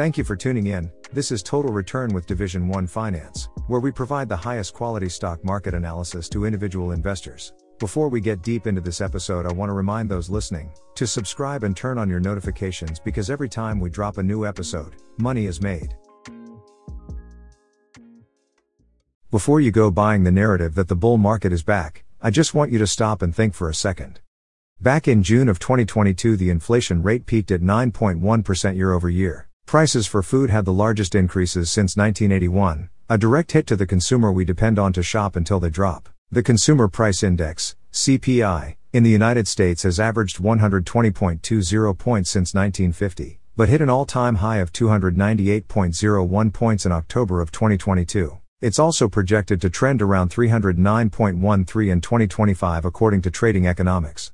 Thank you for tuning in. This is Total Return with Division 1 Finance, where we provide the highest quality stock market analysis to individual investors. Before we get deep into this episode, I want to remind those listening to subscribe and turn on your notifications because every time we drop a new episode, money is made. Before you go buying the narrative that the bull market is back, I just want you to stop and think for a second. Back in June of 2022, the inflation rate peaked at 9.1% year over year. Prices for food had the largest increases since 1981, a direct hit to the consumer we depend on to shop until they drop. The Consumer Price Index, CPI, in the United States has averaged 120.20 points since 1950, but hit an all-time high of 298.01 points in October of 2022. It's also projected to trend around 309.13 in 2025 according to Trading Economics.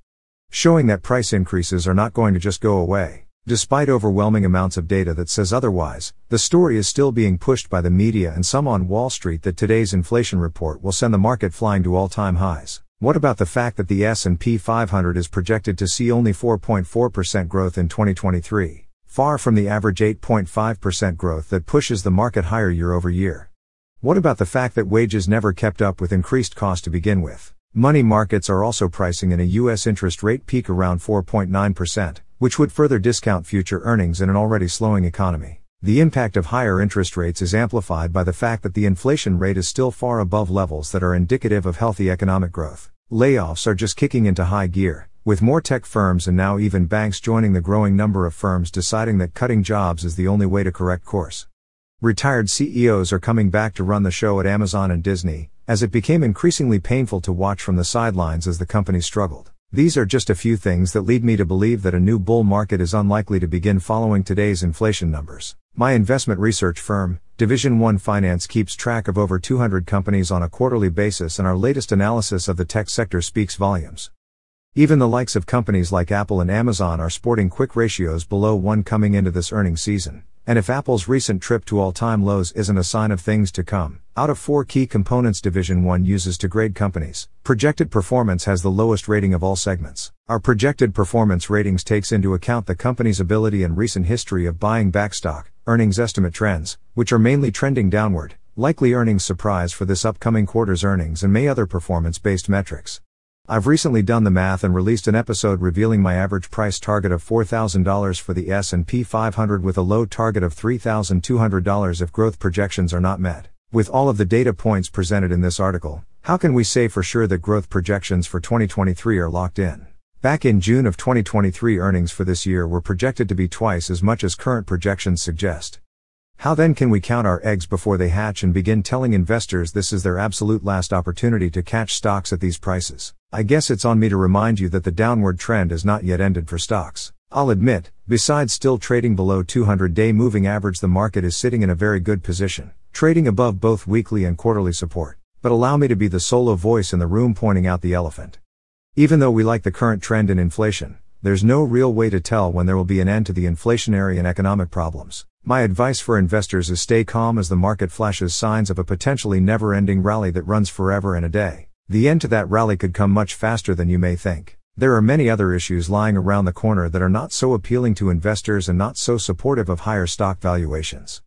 Showing that price increases are not going to just go away. Despite overwhelming amounts of data that says otherwise, the story is still being pushed by the media and some on Wall Street that today's inflation report will send the market flying to all-time highs. What about the fact that the S&P 500 is projected to see only 4.4% growth in 2023, far from the average 8.5% growth that pushes the market higher year over year? What about the fact that wages never kept up with increased cost to begin with? Money markets are also pricing in a US interest rate peak around 4.9%, which would further discount future earnings in an already slowing economy. The impact of higher interest rates is amplified by the fact that the inflation rate is still far above levels that are indicative of healthy economic growth. Layoffs are just kicking into high gear, with more tech firms and now even banks joining the growing number of firms deciding that cutting jobs is the only way to correct course. Retired CEOs are coming back to run the show at Amazon and Disney, as it became increasingly painful to watch from the sidelines as the companies struggled. These are just a few things that lead me to believe that a new bull market is unlikely to begin following today's inflation numbers. My investment research firm, Division 1 Finance keeps track of over 200 companies on a quarterly basis and our latest analysis of the tech sector speaks volumes. Even the likes of companies like Apple and Amazon are sporting quick ratios below 1 coming into this earnings season. And if Apple's recent trip to all-time lows isn't a sign of things to come, out of four key components Division 1 uses to grade companies, projected performance has the lowest rating of all segments. Our projected performance ratings takes into account the company's ability and recent history of buying back stock, earnings estimate trends, which are mainly trending downward, likely earnings surprise for this upcoming quarter's earnings and may other performance-based metrics. I've recently done the math and released an episode revealing my average price target of $4,000 for the S&P 500 with a low target of $3,200 if growth projections are not met. With all of the data points presented in this article, how can we say for sure that growth projections for 2023 are locked in? Back in June of 2023 earnings for this year were projected to be twice as much as current projections suggest. How then can we count our eggs before they hatch and begin telling investors this is their absolute last opportunity to catch stocks at these prices? I guess it's on me to remind you that the downward trend has not yet ended for stocks. I'll admit, besides still trading below 200 day moving average, the market is sitting in a very good position, trading above both weekly and quarterly support. But allow me to be the solo voice in the room pointing out the elephant. Even though we like the current trend in inflation, there's no real way to tell when there will be an end to the inflationary and economic problems. My advice for investors is stay calm as the market flashes signs of a potentially never ending rally that runs forever and a day. The end to that rally could come much faster than you may think. There are many other issues lying around the corner that are not so appealing to investors and not so supportive of higher stock valuations.